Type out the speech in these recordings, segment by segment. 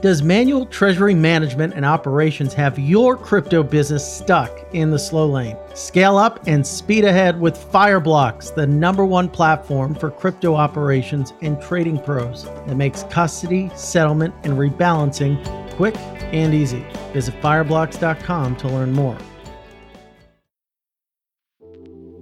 Does manual treasury management and operations have your crypto business stuck in the slow lane? Scale up and speed ahead with Fireblocks, the number one platform for crypto operations and trading pros that makes custody, settlement, and rebalancing quick and easy. Visit fireblocks.com to learn more.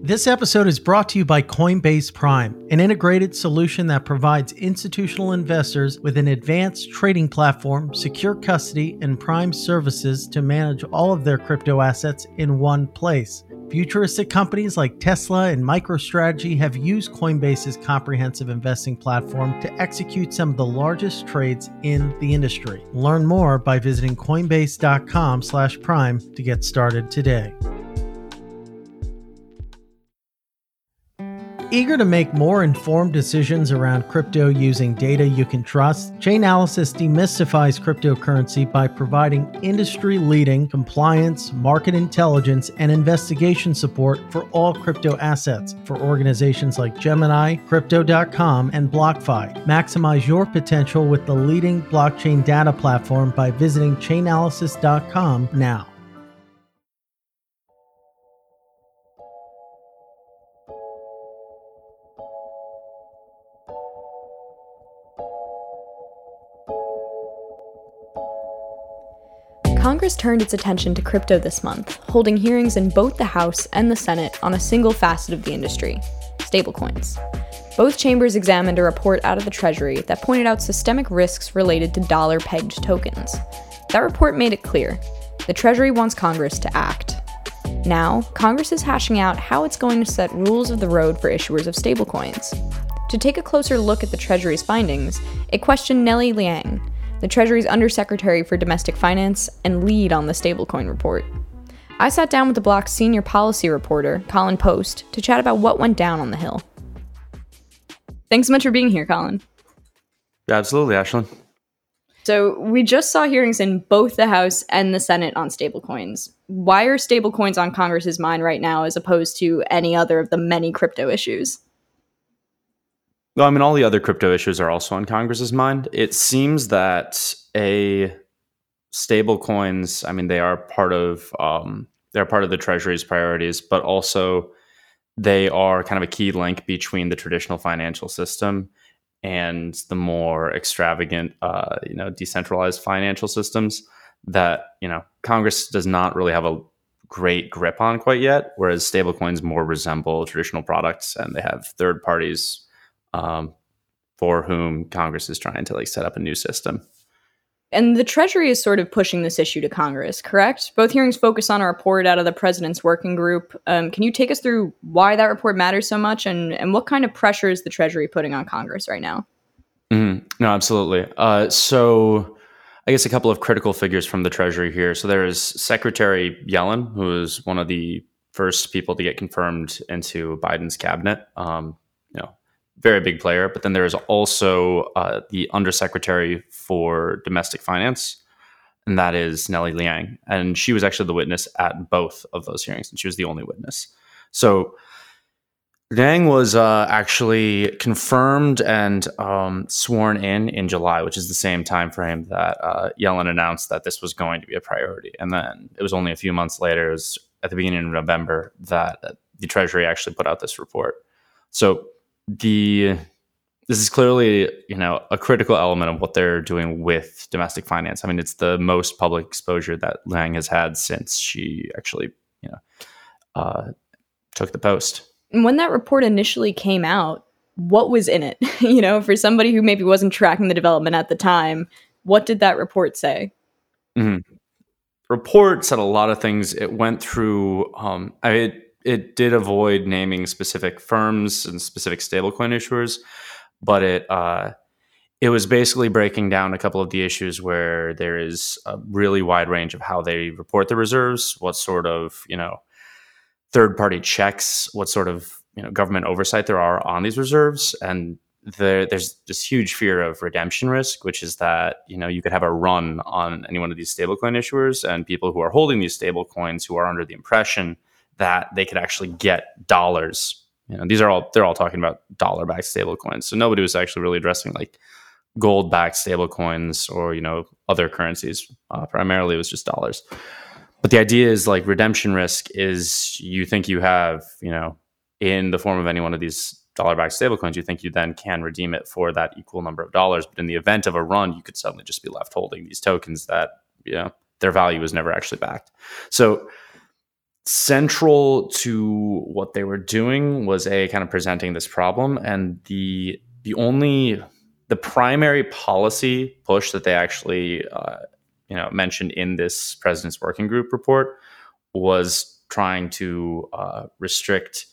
This episode is brought to you by Coinbase Prime, an integrated solution that provides institutional investors with an advanced trading platform, secure custody, and prime services to manage all of their crypto assets in one place. Futuristic companies like Tesla and MicroStrategy have used Coinbase's comprehensive investing platform to execute some of the largest trades in the industry. Learn more by visiting coinbase.com/prime to get started today. Eager to make more informed decisions around crypto using data you can trust, Chainalysis demystifies cryptocurrency by providing industry leading compliance, market intelligence, and investigation support for all crypto assets for organizations like Gemini, Crypto.com, and BlockFi. Maximize your potential with the leading blockchain data platform by visiting Chainalysis.com now. Congress turned its attention to crypto this month, holding hearings in both the House and the Senate on a single facet of the industry stablecoins. Both chambers examined a report out of the Treasury that pointed out systemic risks related to dollar pegged tokens. That report made it clear the Treasury wants Congress to act. Now, Congress is hashing out how it's going to set rules of the road for issuers of stablecoins. To take a closer look at the Treasury's findings, it questioned Nellie Liang, the Treasury's Undersecretary for Domestic Finance and lead on the stablecoin report. I sat down with the block's senior policy reporter, Kollen Post, to chat about what went down on the Hill. Thanks so much for being here, Kollen. Absolutely, Aislinn. So, we just saw hearings in both the House and the Senate on stablecoins. Why are stablecoins on Congress's mind right now as opposed to any other of the many crypto issues? Well, I mean, all the other crypto issues are also on Congress's mind. It seems that a stable coins, I mean, they are part of um, they're part of the Treasury's priorities, but also they are kind of a key link between the traditional financial system and the more extravagant, uh, you know, decentralized financial systems that you know Congress does not really have a great grip on quite yet. Whereas stablecoins more resemble traditional products, and they have third parties um, for whom Congress is trying to like set up a new system. And the Treasury is sort of pushing this issue to Congress, correct? Both hearings focus on a report out of the president's working group. Um, can you take us through why that report matters so much and, and what kind of pressure is the Treasury putting on Congress right now? Mm-hmm. No, absolutely. Uh, so, I guess a couple of critical figures from the Treasury here. So, there is Secretary Yellen, who is one of the first people to get confirmed into Biden's cabinet. Um, very big player. But then there is also uh, the Undersecretary for Domestic Finance, and that is Nellie Liang. And she was actually the witness at both of those hearings, and she was the only witness. So Liang was uh, actually confirmed and um, sworn in in July, which is the same time frame that uh, Yellen announced that this was going to be a priority. And then it was only a few months later, it was at the beginning of November, that the Treasury actually put out this report. So the this is clearly you know a critical element of what they're doing with domestic finance. I mean, it's the most public exposure that Liang has had since she actually you know uh, took the post. And when that report initially came out, what was in it? you know, for somebody who maybe wasn't tracking the development at the time, what did that report say? Mm-hmm. Report said a lot of things. It went through. Um, I, it did avoid naming specific firms and specific stablecoin issuers, but it uh, it was basically breaking down a couple of the issues where there is a really wide range of how they report the reserves, what sort of you know third party checks, what sort of you know government oversight there are on these reserves, and there, there's this huge fear of redemption risk, which is that you know you could have a run on any one of these stablecoin issuers and people who are holding these stablecoins who are under the impression that they could actually get dollars. You know, these are all they're all talking about dollar backed stablecoins. So nobody was actually really addressing like gold backed stablecoins or you know other currencies. Uh, primarily, it was just dollars. But the idea is like redemption risk is you think you have you know in the form of any one of these dollar backed stablecoins, you think you then can redeem it for that equal number of dollars. But in the event of a run, you could suddenly just be left holding these tokens that you know their value was never actually backed. So central to what they were doing was a kind of presenting this problem and the the only the primary policy push that they actually uh, you know mentioned in this president's working group report was trying to uh, restrict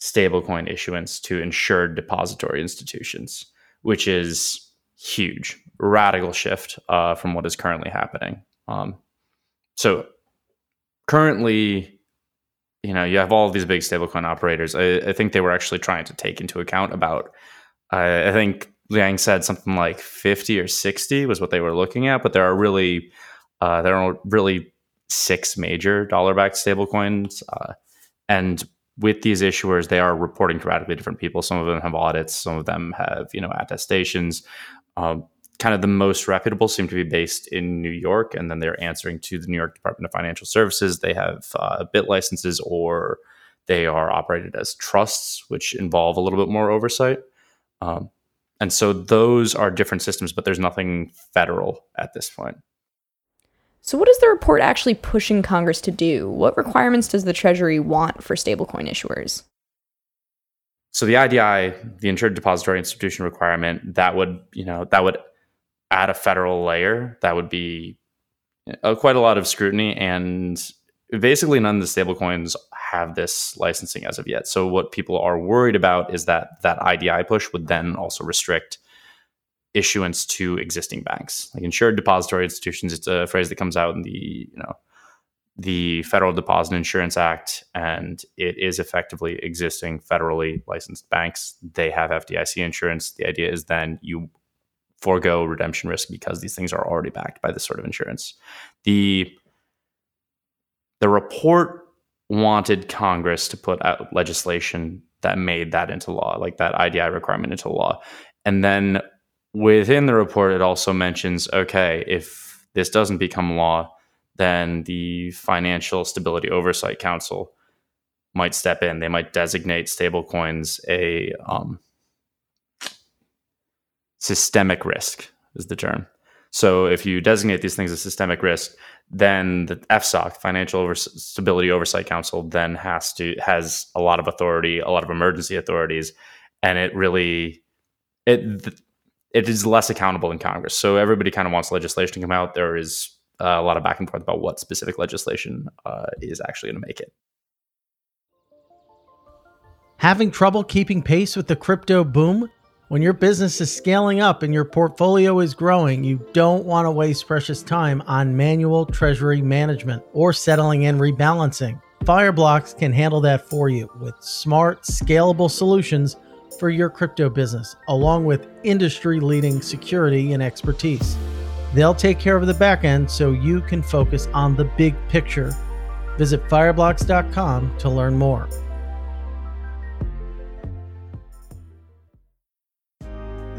stablecoin issuance to insured depository institutions, which is huge, radical shift uh, from what is currently happening. Um, so currently, you know, you have all these big stablecoin operators. I, I, think they were actually trying to take into account about, uh, I think Liang said something like 50 or 60 was what they were looking at, but there are really, uh, there are really six major dollar backed stablecoins. Uh, and with these issuers, they are reporting to radically different people. Some of them have audits, some of them have, you know, attestations. Um, kind of the most reputable seem to be based in New York, and then they're answering to the New York Department of Financial Services. They have uh, BitLicenses, or they are operated as trusts, which involve a little bit more oversight. Um, and so those are different systems, but there's nothing federal at this point. So, what is the report actually pushing Congress to do? What requirements does the Treasury want for stablecoin issuers? So the IDI, the Insured Depository Institution requirement, that would you know that would add a federal layer that would be uh, quite a lot of scrutiny and basically none of the stablecoins have this licensing as of yet. So what people are worried about is that that idi push would then also restrict issuance to existing banks. Like insured depository institutions it's a phrase that comes out in the you know the federal deposit insurance act and it is effectively existing federally licensed banks. They have fdic insurance. The idea is then you forego redemption risk because these things are already backed by this sort of insurance. The the report wanted Congress to put out legislation that made that into law, like that IDI requirement into law. And then within the report, it also mentions okay, if this doesn't become law, then the Financial Stability Oversight Council might step in. They might designate stablecoins a um, systemic risk is the term. So if you designate these things as systemic risk, then the FSOC, Financial Over- Stability Oversight Council, then has to has a lot of authority, a lot of emergency authorities, and it really it it is less accountable in Congress. So everybody kind of wants legislation to come out. There is uh, a lot of back and forth about what specific legislation uh, is actually going to make it. Having trouble keeping pace with the crypto boom? When your business is scaling up and your portfolio is growing, you don't want to waste precious time on manual treasury management or settling and rebalancing. Fireblocks can handle that for you with smart, scalable solutions for your crypto business, along with industry leading security and expertise. They'll take care of the back end so you can focus on the big picture. Visit fireblocks.com to learn more.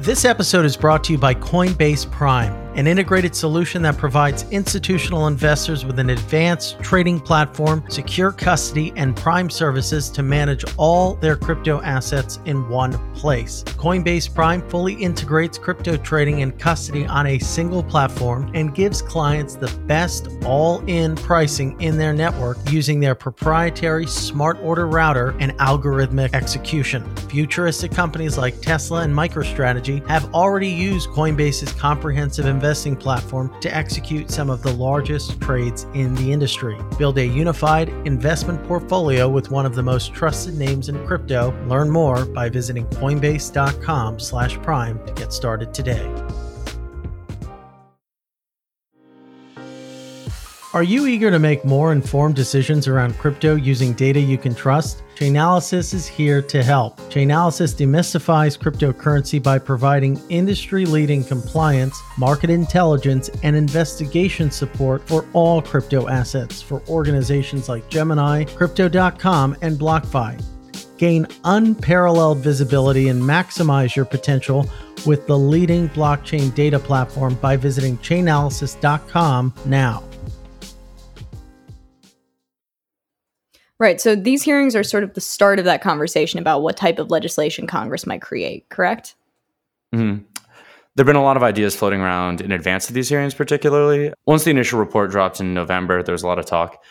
This episode is brought to you by Coinbase Prime, an integrated solution that provides institutional investors with an advanced trading platform, secure custody, and prime services to manage all their crypto assets in one place. Coinbase Prime fully integrates crypto trading and custody on a single platform and gives clients the best all in pricing in their network using their proprietary smart order router and algorithmic execution. Futuristic companies like Tesla and MicroStrategy have already used Coinbase's comprehensive investing platform to execute some of the largest trades in the industry. Build a unified investment portfolio with one of the most trusted names in crypto. Learn more by visiting coinbase.com/prime to get started today. Are you eager to make more informed decisions around crypto using data you can trust? Chainalysis is here to help. Chainalysis demystifies cryptocurrency by providing industry leading compliance, market intelligence, and investigation support for all crypto assets for organizations like Gemini, Crypto.com, and BlockFi. Gain unparalleled visibility and maximize your potential with the leading blockchain data platform by visiting chainalysis.com now. Right. So these hearings are sort of the start of that conversation about what type of legislation Congress might create, correct? Mm-hmm. There have been a lot of ideas floating around in advance of these hearings, particularly. Once the initial report dropped in November, there was a lot of talk.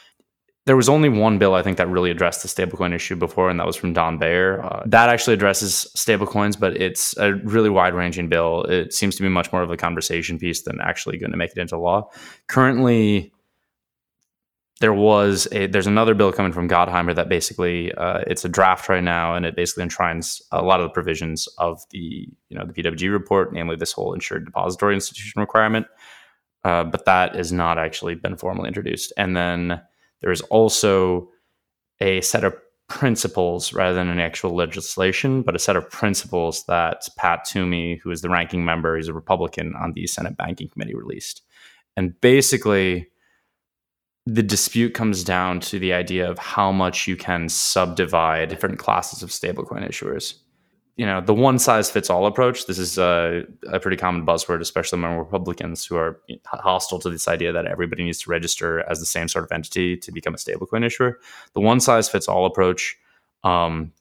There was only one bill, I think, that really addressed the stablecoin issue before, and that was from Don Beyer. Uh, that actually addresses stablecoins, but it's a really wide ranging bill. It seems to be much more of a conversation piece than actually going to make it into law. Currently, there was a there's another bill coming from Gottheimer that basically uh, it's a draft right now and it basically enshrines a lot of the provisions of the you know the PWG report, namely this whole insured depository institution requirement. Uh, but that has not actually been formally introduced. And then there is also a set of principles rather than an actual legislation, but a set of principles that Pat Toomey, who is the ranking member, he's a Republican on the Senate Banking Committee, released. And basically, the dispute comes down to the idea of how much you can subdivide different classes of stablecoin issuers. You know, the one size fits all approach. This is a, a, pretty common buzzword, especially among Republicans who are hostile to this idea that everybody needs to register as the same sort of entity to become a stablecoin issuer. The one size fits all approach, um,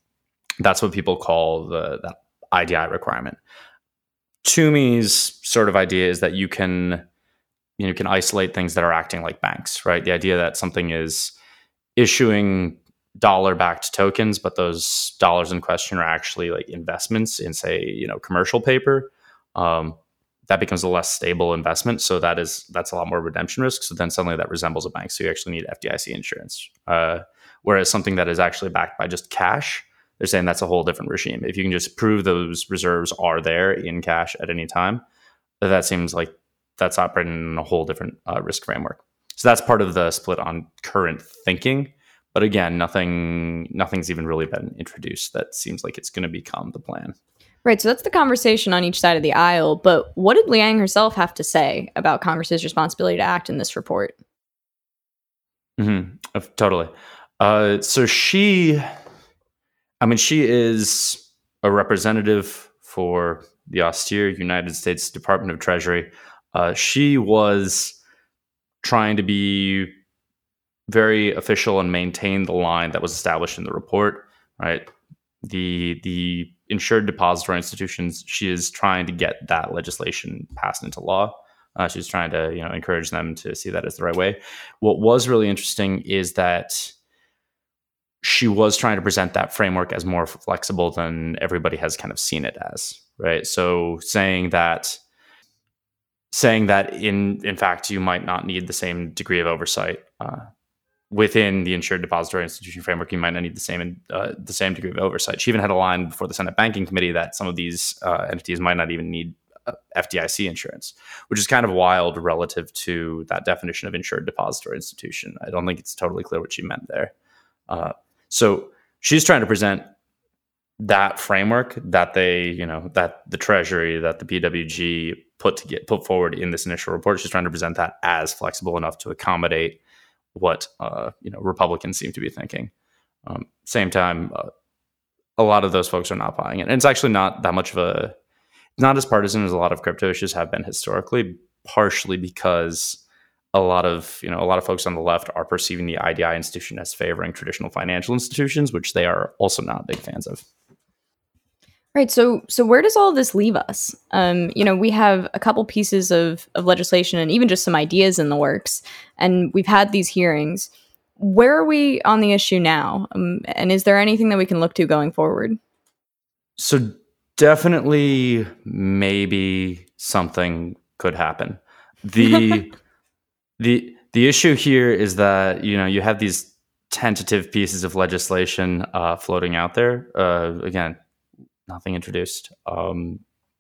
that's what people call the that IDI requirement. Toomey's sort of idea is that you can you know, can isolate things that are acting like banks, right? The idea that something is issuing dollar backed tokens, but those dollars in question are actually like investments in, say, you know, commercial paper. Um, that becomes a less stable investment. So that is that's a lot more redemption risk. So then suddenly that resembles a bank. So you actually need FDIC insurance. Uh, whereas something that is actually backed by just cash, they're saying that's a whole different regime. If you can just prove those reserves are there in cash at any time, that seems like that's operating in a whole different uh, risk framework. So that's part of the split on current thinking. But again, nothing nothing's even really been introduced that seems like it's going to become the plan. Right. So that's the conversation on each side of the aisle. But what did Liang herself have to say about Congress's responsibility to act in this report? Mm-hmm. Uh, totally. Uh, so she, I mean, she is a representative for the austere United States Department of Treasury. Uh, she was trying to be very official and maintain the line that was established in the report. Right, the the insured depository institutions. She is trying to get that legislation passed into law. Uh, she's trying to you know encourage them to see that as the right way. What was really interesting is that she was trying to present that framework as more flexible than everybody has kind of seen it as. Right, so saying that saying that in in fact you might not need the same degree of oversight uh, within the insured depository institution framework. You might not need the same uh, the same degree of oversight. She even had a line before the Senate Banking Committee that some of these uh, entities might not even need uh, FDIC insurance, which is kind of wild relative to that definition of insured depository institution. I don't think it's totally clear what she meant there. Uh, so she's trying to present that framework that they, you know, that the Treasury, that the PWG put to get put forward in this initial report. She's trying to present that as flexible enough to accommodate what uh, you know Republicans seem to be thinking. Um, same time, uh, a lot of those folks are not buying it, and it's actually not that much of a not as partisan as a lot of crypto issues have been historically. Partially because a lot of you know a lot of folks on the left are perceiving the IDI institution as favoring traditional financial institutions, which they are also not big fans of. Right. So, so where does all this leave us? Um, you know, we have a couple pieces of, of legislation and even just some ideas in the works, and we've had these hearings. Where are we on the issue now? Um, and is there anything that we can look to going forward? So, definitely, maybe something could happen. The the the issue here is that you know you have these tentative pieces of legislation uh, floating out there. Uh, again, nothing introduced. Um,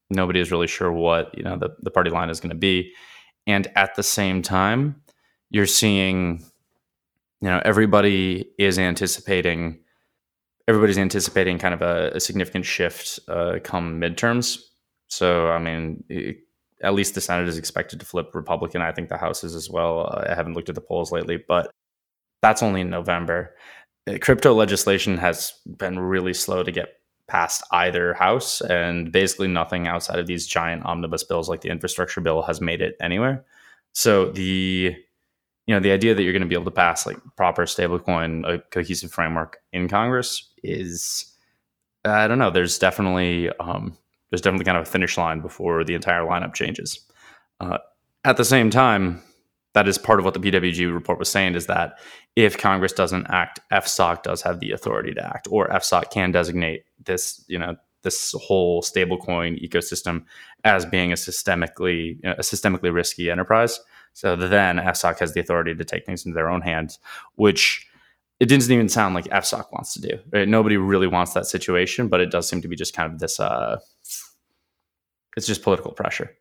nobody is really sure what you know the, the party line is going to be, and at the same time, you're seeing, you know, everybody is anticipating. Everybody's anticipating kind of a, a significant shift uh, come midterms. So, I mean, it, at least the Senate is expected to flip Republican. I think the House is as well. I haven't looked at the polls lately, but that's only in November. Uh, crypto legislation has been really slow to get passed either house, and basically nothing outside of these giant omnibus bills like the infrastructure bill has made it anywhere. So the you know the idea that you're going to be able to pass like proper stablecoin a cohesive framework in Congress is I don't know. There's definitely um, there's definitely kind of a finish line before the entire lineup changes. Uh, at the same time, that is part of what the PWG report was saying is that if Congress doesn't act, FSOC does have the authority to act, or FSOC can designate this, you know, this whole stablecoin ecosystem as being a systemically a systemically risky enterprise. So then FSOC has the authority to take things into their own hands, which it didn't even sound like FSOC wants to do. Right? Nobody really wants that situation, but it does seem to be just kind of this. Uh, it's just political pressure.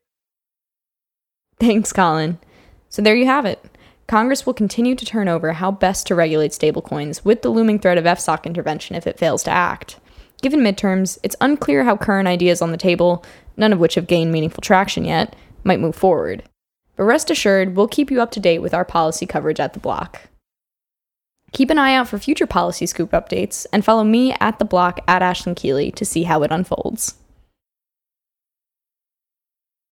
Thanks, Kollen. So there you have it. Congress will continue to turn over how best to regulate stablecoins with the looming threat of FSOC intervention if it fails to act. Given midterms, it's unclear how current ideas on the table, none of which have gained meaningful traction yet, might move forward. But rest assured, we'll keep you up to date with our policy coverage at the block. Keep an eye out for future policy scoop updates and follow me at the block at Aislinn Keely to see how it unfolds.